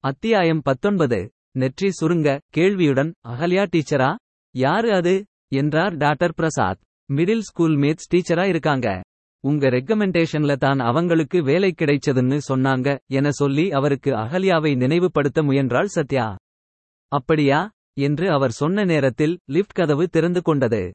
அத்தியாயம் பத்தொன்பது. நெற்றி சுருங்க கேள்வியுடன் அகல்யா டீச்சரா? யாரு அது? என்றார் doctor Prasad. Middle school maths டீச்சரா இருக்காங்க. உங்க ரெக்கமெண்டேஷன்ல தான் அவங்களுக்கு வேலை கிடைச்சதுன்னு சொன்னாங்க என சொல்லி அவருக்கு அகல்யாவை நினைவுபடுத்த முயன்றாள் சத்யா. அப்படியா? என்று அவர் சொன்ன நேரத்தில் லிஃப்ட் கதவு திறந்து கொண்டது.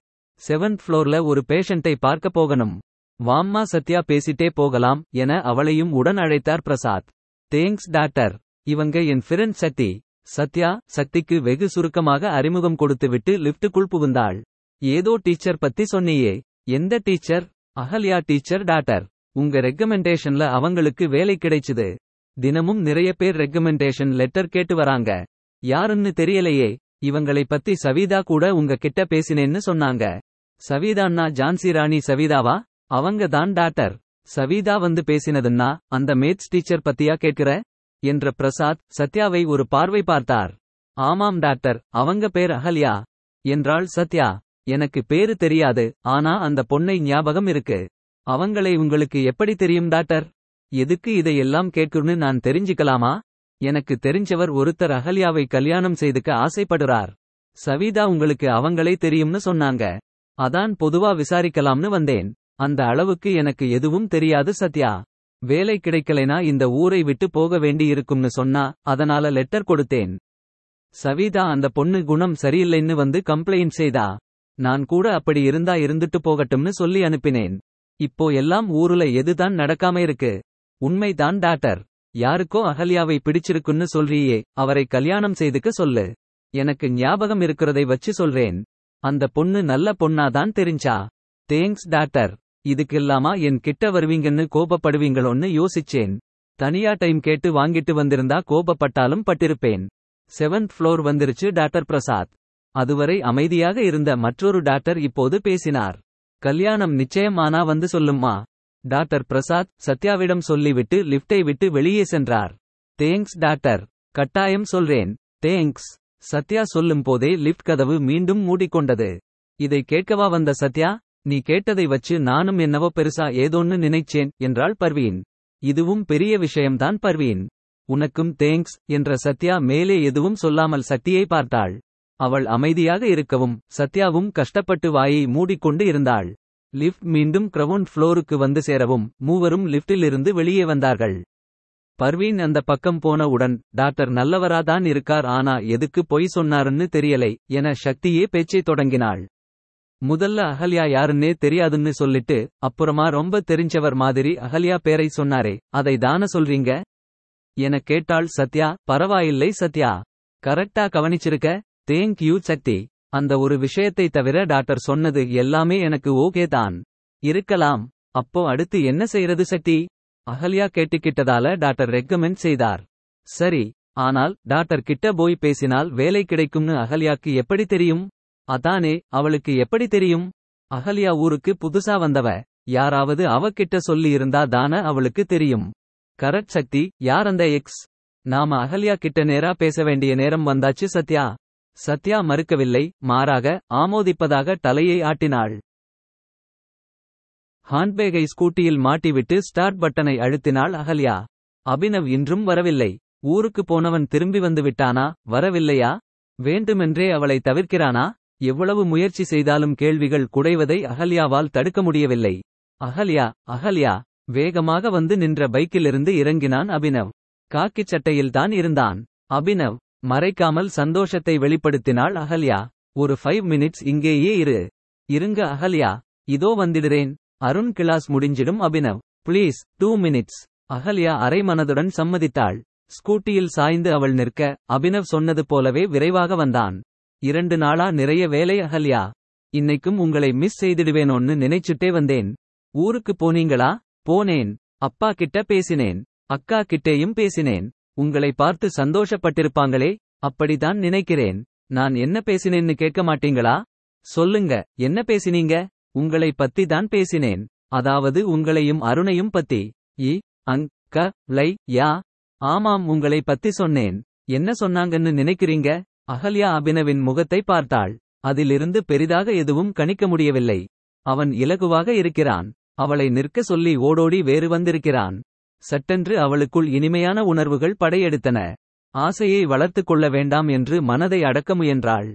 செவன்த் ஃப்ளோர்ல ஒரு பேஷண்ட்டை பார்க்க போகணும். வாம்மா சத்யா பேசிட்டே போகலாம் என அவளையும் உடன் அழைத்தார் பிரசாத். Thanks doctor. இவங்க என் ஃபிரண்ட் சக்தி சத்யா சக்திக்கு வெகு சுருக்கமாக அறிமுகம் கொடுத்துவிட்டு லிப்டுக்குள் புகுந்தாள். ஏதோ டீச்சர் பத்தி சொன்னியே. எந்த டீச்சர் அகல்யா டீச்சர் டாட்டர் உங்க ரெக்கமெண்டேஷன்ல அவங்களுக்கு வேலை கிடைச்சுது. தினமும் நிறைய பேர் ரெக்கமெண்டேஷன் லெட்டர் கேட்டு வராங்க. யாருன்னு தெரியலையே. இவங்களை பத்தி சவிதா கூட உங்க கிட்ட பேசினேன்னு சொன்னாங்க. சவிதான்னா ஜான்சி ராணி சவிதாவா? அவங்க தான் டாட்டர் சவிதா வந்து பேசினதுன்னா அந்த மேத்ஸ் டீச்சர் பத்தியா கேட்கிற? என்ற பிரசாத் சத்யாவை ஒரு பார்வை பார்த்தார். ஆமாம் டாக்டர் அவங்க பேர் அகல்யா. என்றாள் சத்யா. எனக்கு பேரு தெரியாது ஆனா அந்த பொண்ணை ஞாபகம் இருக்கு. அவங்களை உங்களுக்கு எப்படி தெரியும் டாக்டர்? எதுக்கு இதையெல்லாம் கேட்குன்னு நான் தெரிஞ்சுக்கலாமா? எனக்கு தெரிஞ்சவர் ஒருத்தர் அகல்யாவை கல்யாணம் செய்துக்க ஆசைப்படுறார். சவிதா உங்களுக்கு அவங்களே தெரியும்னு சொன்னாங்க. அதான் பொதுவா விசாரிக்கலாம்னு வந்தேன். அந்த அளவுக்கு எனக்கு எதுவும் தெரியாது சத்யா. வேலை கிடைக்கலைனா இந்த ஊரை விட்டு போக வேண்டியிருக்கும்னு சொன்னா அதனால லெட்டர் கொடுத்தேன். சவிதா அந்த பொண்ணு குணம் சரியில்லைன்னு வந்து கம்ப்ளைண்ட் செய்தா. நான் கூட அப்படி இருந்தா இருந்துட்டு போகட்டும்னு சொல்லி அனுப்பினேன். இப்போ எல்லாம் ஊருல எதுதான் நடக்காம இருக்கு. உண்மைதான் டாக்டர். யாருக்கோ அகல்யாவை பிடிச்சிருக்குன்னு சொல்றியே அவரை கல்யாணம் செய்துக்க சொல்லு. எனக்கு ஞாபகம் இருக்கிறதை வச்சு சொல்றேன். அந்த பொண்ணு நல்ல பொண்ணாதான் தெரிஞ்சா. Thanks doctor. இதுக்கெல்லாமா என் கிட்ட வருவீங்கன்னு கோபப்படுவீங்களோன்னு யோசிச்சேன். தனியா டைம் கேட்டு வாங்கிட்டு வந்திருந்தா கோபப்பட்டாலும் பட்டிருப்பேன். செவன்த் ஃப்ளோர் வந்துருச்சு டாக்டர் பிரசாத். அதுவரை அமைதியாக இருந்த மற்றொரு டாக்டர் இப்போது பேசினார். கல்யாணம் நிச்சயம் ஆனா வந்து சொல்லும்மா. டாக்டர் பிரசாத் சத்யாவிடம் சொல்லிவிட்டு லிப்டை விட்டு வெளியே சென்றார். Thanks doctor. கட்டாயம் சொல்றேன். தேங்க்ஸ். சத்யா சொல்லும் போதே லிஃப்ட் கதவு மீண்டும் மூடிக்கொண்டது. இதை கேட்கவா வந்த சத்யா? நீ கேட்டதை வச்சு நானும் என்னவோ பெருசா ஏதோன்னு நினைச்சேன் என்றாள் பர்வீன். இதுவும் பெரிய விஷயம்தான் பர்வீன். உனக்கும் தேங்க்ஸ் என்ற சத்யா மேலே எதுவும் சொல்லாமல் சக்தியை பார்த்தாள். அவள் அமைதியாக இருக்கவும் சத்யாவும் கஷ்டப்பட்டு வாயை மூடிக்கொண்டு இருந்தாள். லிஃப்ட் மீண்டும் கிரவுண்ட் ஃப்ளோருக்கு வந்து சேரவும் மூவரும் லிஃப்டிலிருந்து வெளியே வந்தார்கள். பர்வீன் அந்த பக்கம் போனவுடன் டாக்டர் நல்லவராதான் இருக்கார் ஆனா எதுக்கு பொய் சொன்னாருன்னு தெரியலை என சக்தியே பேச்சை தொடங்கினாள். முதல்ல அகல்யா யாருன்னே தெரியாதுன்னு சொல்லிட்டு அப்புறமா ரொம்ப தெரிஞ்சவர் மாதிரி அகல்யா பேரை சொன்னாரே அதை தான சொல்றீங்க? என கேட்டாள் சத்யா பரவாயில்லை சத்யா. கரெக்டா கவனிச்சிருக்க? Thank you Sakthi. அந்த ஒரு விஷயத்தை தவிர டாக்டர் சொன்னது எல்லாமே எனக்கு ஓகே தான். இருக்கலாம். அப்போ அடுத்து என்ன செய்யறது சக்தி? அகல்யா கேட்டுக்கிட்டதால டாக்டர் ரெக்கமெண்ட் செய்தார். சரி. ஆனால் டாக்டர் கிட்ட போய் பேசினால் வேலை கிடைக்கும்னு அகல்யாக்கு எப்படி தெரியும்? அதானே அவளுக்கு எப்படி தெரியும்? அகல்யா ஊருக்கு புதுசா வந்தவ. யாராவது அவகிட்ட சொல்லி இருந்தா தான அவளுக்கு தெரியும். கரட் சக்தி யார் அந்த எக்ஸ் நாம அகல்யா கிட்ட நேரா பேச வேண்டிய நேரம் வந்தாச்சு சத்யா. சத்யா மறுக்கவில்லை மாறாக ஆமோதிப்பதாக தலையை ஆட்டினாள். ஹாண்ட்பேகை ஸ்கூட்டியில் மாட்டிவிட்டு ஸ்டார்ட் பட்டனை அழுத்தினாள் அகல்யா. அபினவ் இன்றும் வரவில்லை. ஊருக்கு போனவன் திரும்பி வந்து விட்டானா? வரவில்லையா? வேண்டுமென்றே அவளை தவிர்க்கிறானா? எவ்வளவு முயற்சி செய்தாலும் கேள்விகள் குடைவதை அகல்யாவால் தடுக்க முடியவில்லை. அகல்யா அகல்யா வேகமாக வந்து நின்ற பைக்கிலிருந்து இறங்கினான் அபினவ். காக்கிச் சட்டையில்தான் இருந்தான். அபினவ் மறைக்காமல் சந்தோஷத்தை வெளிப்படுத்தினாள் அகல்யா. ஒரு ஃபைவ் மினிட்ஸ் இங்கேயே இரு. இருங்க அகல்யா. இதோ வந்திடுறேன். அருண் கிளாஸ் முடிஞ்சிடும் Abhinav. Please two minutes Akalya அரை மனதுடன் சம்மதித்தாள். ஸ்கூட்டியில் சாய்ந்து அவள் நிற்க அபினவ் சொன்னது போலவே விரைவாக வந்தான். இரண்டு நாளா நிறைய வேலை அகல்யா. இன்னைக்கும் உங்களை மிஸ் செய்திடுவேனோன்னு நினைச்சுட்டே வந்தேன். ஊருக்கு போனீங்களா? போனேன். அப்பா கிட்ட பேசினேன். அக்கா கிட்டேயும் பேசினேன். உங்களை பார்த்து சந்தோஷப்பட்டிருப்பாங்களே? அப்படிதான் நினைக்கிறேன். நான் என்ன பேசினேன்னு கேட்க மாட்டீங்களா? சொல்லுங்க. என்ன பேசினீங்க? உங்களை பத்தி தான் பேசினேன். அதாவது உங்களையும் அருணையும் பத்தி. இ அங் க லை யா. ஆமாம் உங்களை பத்தி சொன்னேன். என்ன சொன்னாங்கன்னு நினைக்கிறீங்க? அகல்யா அபினவின் முகத்தை பார்த்தாள். அதிலிருந்து பெரிதாக எதுவும் கணிக்க முடியவில்லை. அவன் இலகுவாக இருக்கிறான். அவளை நிற்க சொல்லி ஓடோடி வேறு வந்திருக்கிறான். சட்டென்று அவளுக்குள் இனிமையான உணர்வுகள் படையெடுத்தன. ஆசையை வளர்த்துக் கொள்ள வேண்டாம் என்று மனதை அடக்க முயன்றாள்.